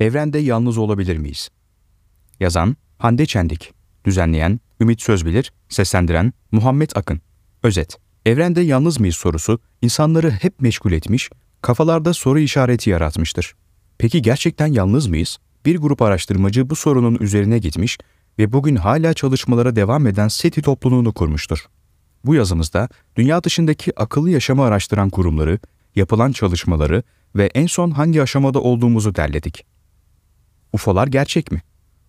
Evrende yalnız olabilir miyiz? Yazan Hande Çendik, düzenleyen Ümit Sözbilir, seslendiren Muhammed Akın. Özet: Evrende yalnız mıyız sorusu insanları hep meşgul etmiş, kafalarda soru işareti yaratmıştır. Peki gerçekten yalnız mıyız? Bir grup araştırmacı bu sorunun üzerine gitmiş ve bugün hala çalışmalara devam eden SETI topluluğunu kurmuştur. Bu yazımızda dünya dışındaki akıllı yaşamı araştıran kurumları, yapılan çalışmaları ve en son hangi aşamada olduğumuzu derledik. UFO'lar gerçek mi?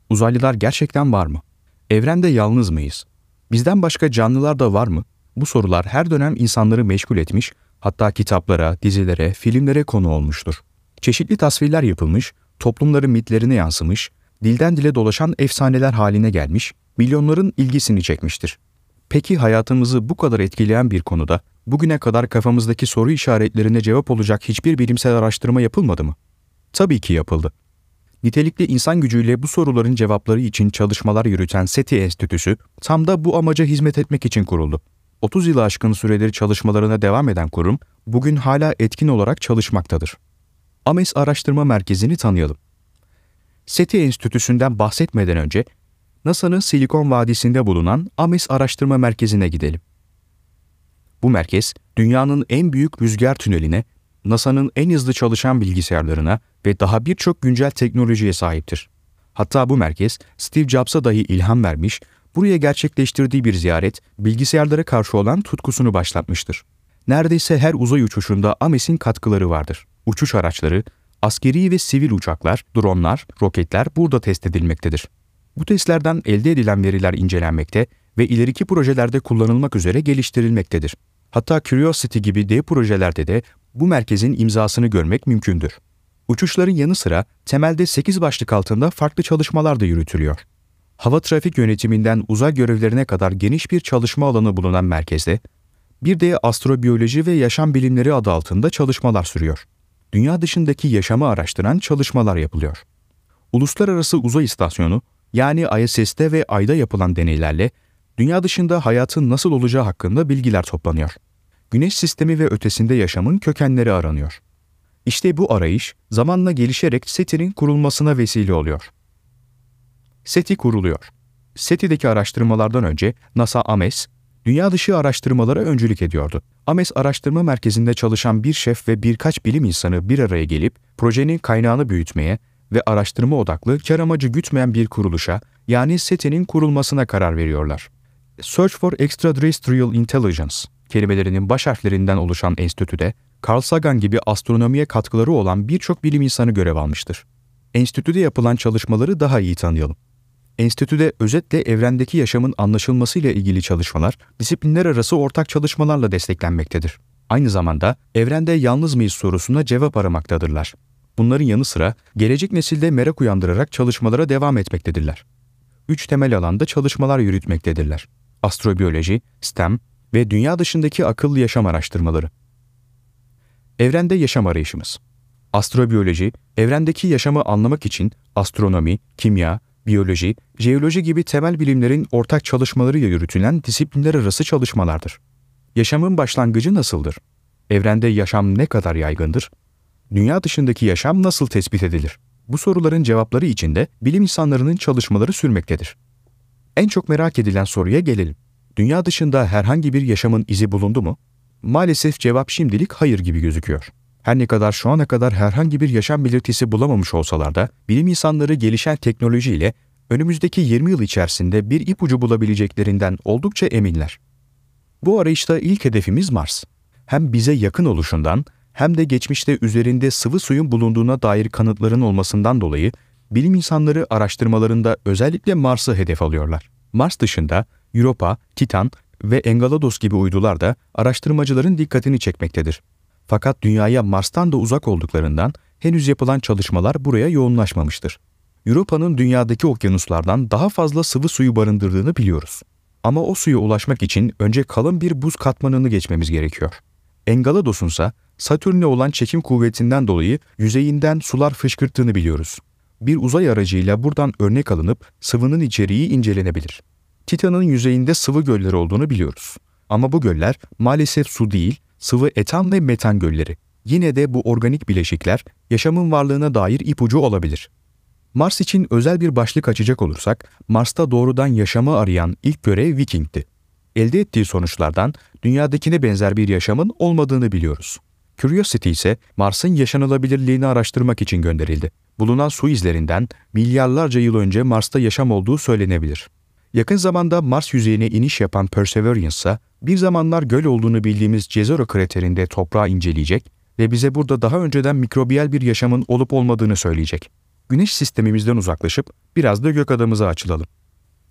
Uzaylılar gerçekten var mı? Evrende yalnız mıyız? Bizden başka canlılar da var mı? Bu sorular her dönem insanları meşgul etmiş, hatta kitaplara, dizilere, filmlere konu olmuştur. Çeşitli tasvirler yapılmış, toplumların mitlerine yansımış, dilden dile dolaşan efsaneler haline gelmiş, milyonların ilgisini çekmiştir. Peki hayatımızı bu kadar etkileyen bir konuda bugüne kadar kafamızdaki soru işaretlerine cevap olacak hiçbir bilimsel araştırma yapılmadı mı? Tabii ki yapıldı. Nitelikli insan gücüyle bu soruların cevapları için çalışmalar yürüten SETI Enstitüsü tam da bu amaca hizmet etmek için kuruldu. 30 yılı aşkın süredir çalışmalarına devam eden kurum bugün hala etkin olarak çalışmaktadır. AMES Araştırma Merkezi'ni tanıyalım. SETI Enstitüsü'nden bahsetmeden önce NASA'nın Silikon Vadisi'nde bulunan AMES Araştırma Merkezi'ne gidelim. Bu merkez, dünyanın en büyük rüzgar tüneline, NASA'nın en hızlı çalışan bilgisayarlarına ve daha birçok güncel teknolojiye sahiptir. Hatta bu merkez, Steve Jobs'a dahi ilham vermiş, buraya gerçekleştirdiği bir ziyaret, bilgisayarlara karşı olan tutkusunu başlatmıştır. Neredeyse her uzay uçuşunda AMES'in katkıları vardır. Uçuş araçları, askeri ve sivil uçaklar, dronlar, roketler burada test edilmektedir. Bu testlerden elde edilen veriler incelenmekte ve ileriki projelerde kullanılmak üzere geliştirilmektedir. Hatta Curiosity gibi dev projelerde de bu merkezin imzasını görmek mümkündür. Uçuşların yanı sıra temelde 8 başlık altında farklı çalışmalar da yürütülüyor. Hava trafik yönetiminden uzay görevlerine kadar geniş bir çalışma alanı bulunan merkezde, bir de astrobiyoloji ve yaşam bilimleri adı altında çalışmalar sürüyor. Dünya dışındaki yaşamı araştıran çalışmalar yapılıyor. Uluslararası Uzay İstasyonu, yani ISS'te ve Ay'da yapılan deneylerle dünya dışında hayatın nasıl olacağı hakkında bilgiler toplanıyor. Güneş sistemi ve ötesinde yaşamın kökenleri aranıyor. İşte bu arayış zamanla gelişerek SETI'nin kurulmasına vesile oluyor. SETI kuruluyor. SETI'deki araştırmalardan önce NASA AMES, dünya dışı araştırmalara öncülük ediyordu. AMES Araştırma Merkezi'nde çalışan bir şef ve birkaç bilim insanı bir araya gelip projenin kaynağını büyütmeye ve araştırma odaklı, kar amacı gütmeyen bir kuruluşa yani SETI'nin kurulmasına karar veriyorlar. Search for Extraterrestrial Intelligence kelimelerinin baş harflerinden oluşan enstitüde Carl Sagan gibi astronomiye katkıları olan birçok bilim insanı görev almıştır. Enstitüde yapılan çalışmaları daha iyi tanıyalım. Enstitüde özetle evrendeki yaşamın anlaşılmasıyla ilgili çalışmalar, disiplinler arası ortak çalışmalarla desteklenmektedir. Aynı zamanda evrende yalnız mıyız sorusuna cevap aramaktadırlar. Bunların yanı sıra gelecek nesilde merak uyandırarak çalışmalara devam etmektedirler. Üç temel alanda çalışmalar yürütmektedirler. Astrobiyoloji, STEM ve dünya dışındaki akıllı yaşam araştırmaları. Evrende yaşam arayışımız. Astrobiyoloji, evrendeki yaşamı anlamak için astronomi, kimya, biyoloji, jeoloji gibi temel bilimlerin ortak çalışmalarıyla yürütülen disiplinler arası çalışmalardır. Yaşamın başlangıcı nasıldır? Evrende yaşam ne kadar yaygındır? Dünya dışındaki yaşam nasıl tespit edilir? Bu soruların cevapları için de bilim insanlarının çalışmaları sürmektedir. En çok merak edilen soruya gelelim. Dünya dışında herhangi bir yaşamın izi bulundu mu? Maalesef cevap şimdilik hayır gibi gözüküyor. Her ne kadar şu ana kadar herhangi bir yaşam belirtisi bulamamış olsalar da bilim insanları gelişen teknolojiyle önümüzdeki 20 yıl içerisinde bir ipucu bulabileceklerinden oldukça eminler. Bu arayışta ilk hedefimiz Mars. Hem bize yakın oluşundan hem de geçmişte üzerinde sıvı suyun bulunduğuna dair kanıtların olmasından dolayı bilim insanları araştırmalarında özellikle Mars'ı hedef alıyorlar. Mars dışında Europa, Titan ve Enceladus gibi uydular da araştırmacıların dikkatini çekmektedir. Fakat dünyaya Mars'tan da uzak olduklarından henüz yapılan çalışmalar buraya yoğunlaşmamıştır. Europa'nın dünyadaki okyanuslardan daha fazla sıvı suyu barındırdığını biliyoruz. Ama o suya ulaşmak için önce kalın bir buz katmanını geçmemiz gerekiyor. Enceladus'un ise Satürn'e olan çekim kuvvetinden dolayı yüzeyinden sular fışkırttığını biliyoruz. Bir uzay aracıyla buradan örnek alınıp sıvının içeriği incelenebilir. Titan'ın yüzeyinde sıvı göller olduğunu biliyoruz. Ama bu göller maalesef su değil, sıvı etan ve metan gölleri. Yine de bu organik bileşikler yaşamın varlığına dair ipucu olabilir. Mars için özel bir başlık açacak olursak, Mars'ta doğrudan yaşamı arayan ilk görev Viking'ti. Elde ettiği sonuçlardan dünyadakine benzer bir yaşamın olmadığını biliyoruz. Curiosity ise Mars'ın yaşanılabilirliğini araştırmak için gönderildi. Bulunan su izlerinden milyarlarca yıl önce Mars'ta yaşam olduğu söylenebilir. Yakın zamanda Mars yüzeyine iniş yapan Perseverance ise bir zamanlar göl olduğunu bildiğimiz Jezero kraterinde toprağı inceleyecek ve bize burada daha önceden mikrobiyal bir yaşamın olup olmadığını söyleyecek. Güneş sistemimizden uzaklaşıp biraz da gök adamıza açılalım.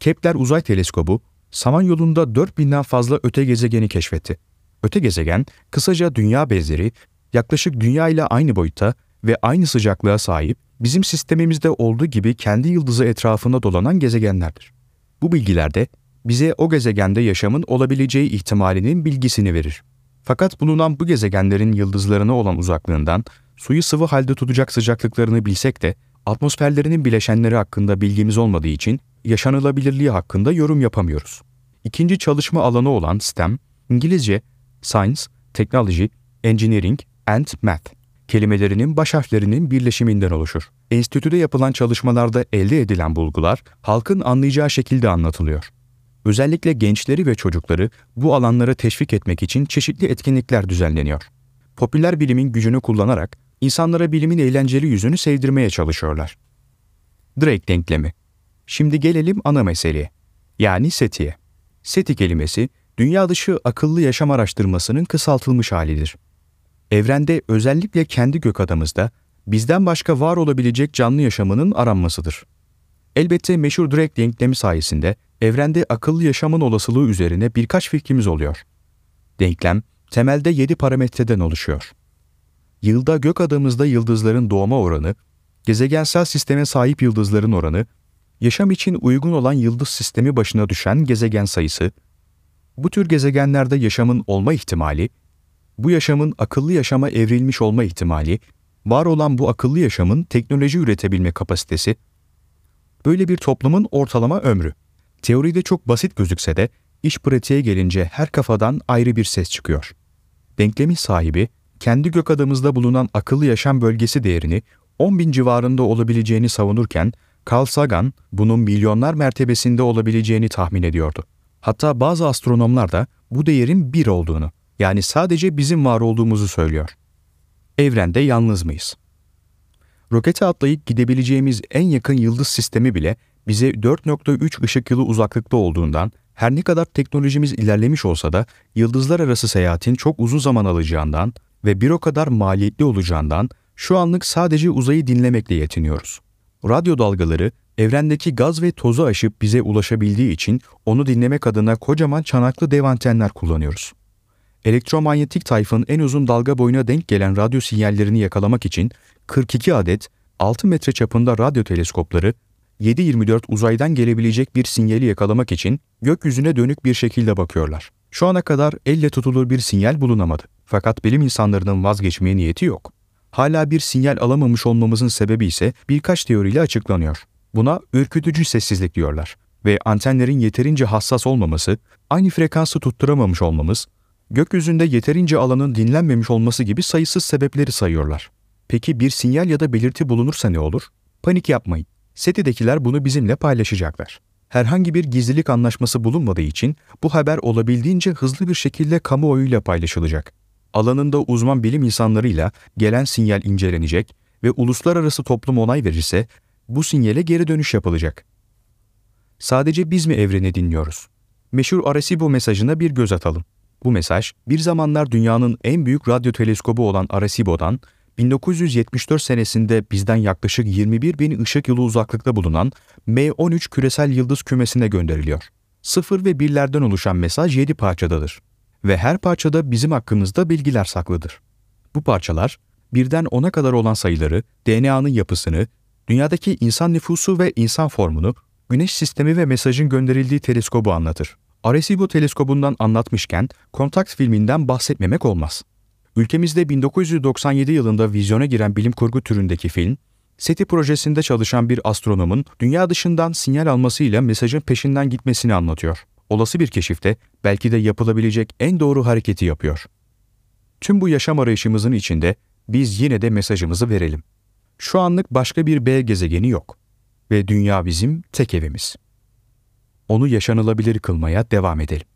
Kepler Uzay Teleskobu, Samanyolu'nda 4000'den fazla öte gezegeni keşfetti. Öte gezegen, kısaca dünya benzeri, yaklaşık dünya ile aynı boyutta ve aynı sıcaklığa sahip, bizim sistemimizde olduğu gibi kendi yıldızı etrafında dolanan gezegenlerdir. Bu bilgiler de bize o gezegende yaşamın olabileceği ihtimalinin bilgisini verir. Fakat bulunan bu gezegenlerin yıldızlarına olan uzaklığından suyu sıvı halde tutacak sıcaklıklarını bilsek de atmosferlerinin bileşenleri hakkında bilgimiz olmadığı için yaşanılabilirliği hakkında yorum yapamıyoruz. İkinci çalışma alanı olan STEM, İngilizce Science, Technology, Engineering and Math kelimelerinin baş harflerinin birleşiminden oluşur. Enstitüde yapılan çalışmalarda elde edilen bulgular halkın anlayacağı şekilde anlatılıyor. Özellikle gençleri ve çocukları bu alanlara teşvik etmek için çeşitli etkinlikler düzenleniyor. Popüler bilimin gücünü kullanarak insanlara bilimin eğlenceli yüzünü sevdirmeye çalışıyorlar. Drake denklemi. Şimdi gelelim ana meseleye. Yani SETI'ye. SETI kelimesi, dünya dışı akıllı yaşam araştırmasının kısaltılmış halidir. Evrende özellikle kendi gök adamızda bizden başka var olabilecek canlı yaşamının aranmasıdır. Elbette meşhur Drake denklemi sayesinde evrende akıllı yaşamın olasılığı üzerine birkaç fikrimiz oluyor. Denklem, temelde 7 parametreden oluşuyor. Yılda gök adamızda yıldızların doğma oranı, gezegensel sisteme sahip yıldızların oranı, yaşam için uygun olan yıldız sistemi başına düşen gezegen sayısı, bu tür gezegenlerde yaşamın olma ihtimali, bu yaşamın akıllı yaşama evrilmiş olma ihtimali, var olan bu akıllı yaşamın teknoloji üretebilme kapasitesi, böyle bir toplumun ortalama ömrü. Teoride çok basit gözükse de iş pratiğe gelince her kafadan ayrı bir ses çıkıyor. Denklemin sahibi, kendi gök adamızda bulunan akıllı yaşam bölgesi değerini 10 bin civarında olabileceğini savunurken, Carl Sagan bunun milyonlar mertebesinde olabileceğini tahmin ediyordu. Hatta bazı astronomlar da bu değerin bir olduğunu, yani sadece bizim var olduğumuzu söylüyor. Evrende yalnız mıyız? Rokete atlayıp gidebileceğimiz en yakın yıldız sistemi bile bize 4.3 ışık yılı uzaklıkta olduğundan her ne kadar teknolojimiz ilerlemiş olsa da yıldızlar arası seyahatin çok uzun zaman alacağından ve bir o kadar maliyetli olacağından şu anlık sadece uzayı dinlemekle yetiniyoruz. Radyo dalgaları evrendeki gaz ve tozu aşıp bize ulaşabildiği için onu dinlemek adına kocaman çanaklı dev antenler kullanıyoruz. Elektromanyetik tayfın en uzun dalga boyuna denk gelen radyo sinyallerini yakalamak için 42 adet 6 metre çapında radyo teleskopları 7-24 uzaydan gelebilecek bir sinyali yakalamak için gökyüzüne dönük bir şekilde bakıyorlar. Şu ana kadar elle tutulur bir sinyal bulunamadı. Fakat bilim insanlarının vazgeçmeye niyeti yok. Hala bir sinyal alamamış olmamızın sebebi ise birkaç teoriyle açıklanıyor. Buna ürkütücü sessizlik diyorlar ve antenlerin yeterince hassas olmaması, aynı frekansı tutturamamış olmamız, gökyüzünde yeterince alanın dinlenmemiş olması gibi sayısız sebepleri sayıyorlar. Peki bir sinyal ya da belirti bulunursa ne olur? Panik yapmayın. SETI'dekiler bunu bizimle paylaşacaklar. Herhangi bir gizlilik anlaşması bulunmadığı için bu haber olabildiğince hızlı bir şekilde kamuoyuyla paylaşılacak. Alanında uzman bilim insanlarıyla gelen sinyal incelenecek ve uluslararası toplum onay verirse bu sinyale geri dönüş yapılacak. Sadece biz mi evreni dinliyoruz? Meşhur Arecibo mesajına bir göz atalım. Bu mesaj, bir zamanlar dünyanın en büyük radyo teleskobu olan Arecibo'dan 1974 senesinde bizden yaklaşık 21 bin ışık yılı uzaklıkta bulunan M13 küresel yıldız kümesine gönderiliyor. Sıfır ve birlerden oluşan mesaj 7 parçadadır. Ve her parçada bizim hakkımızda bilgiler saklıdır. Bu parçalar, birden 10'a kadar olan sayıları, DNA'nın yapısını, dünyadaki insan nüfusu ve insan formunu, güneş sistemi ve mesajın gönderildiği teleskobu anlatır. Arecibo teleskobundan anlatmışken Kontakt filminden bahsetmemek olmaz. Ülkemizde 1997 yılında vizyona giren bilim kurgu türündeki film, SETI projesinde çalışan bir astronomun dünya dışından sinyal almasıyla mesajın peşinden gitmesini anlatıyor. Olası bir keşifte belki de yapılabilecek en doğru hareketi yapıyor. Tüm bu yaşam arayışımızın içinde biz yine de mesajımızı verelim. Şu anlık başka bir B gezegeni yok. ve dünya bizim tek evimiz. Onu yaşanılabilir kılmaya devam edelim.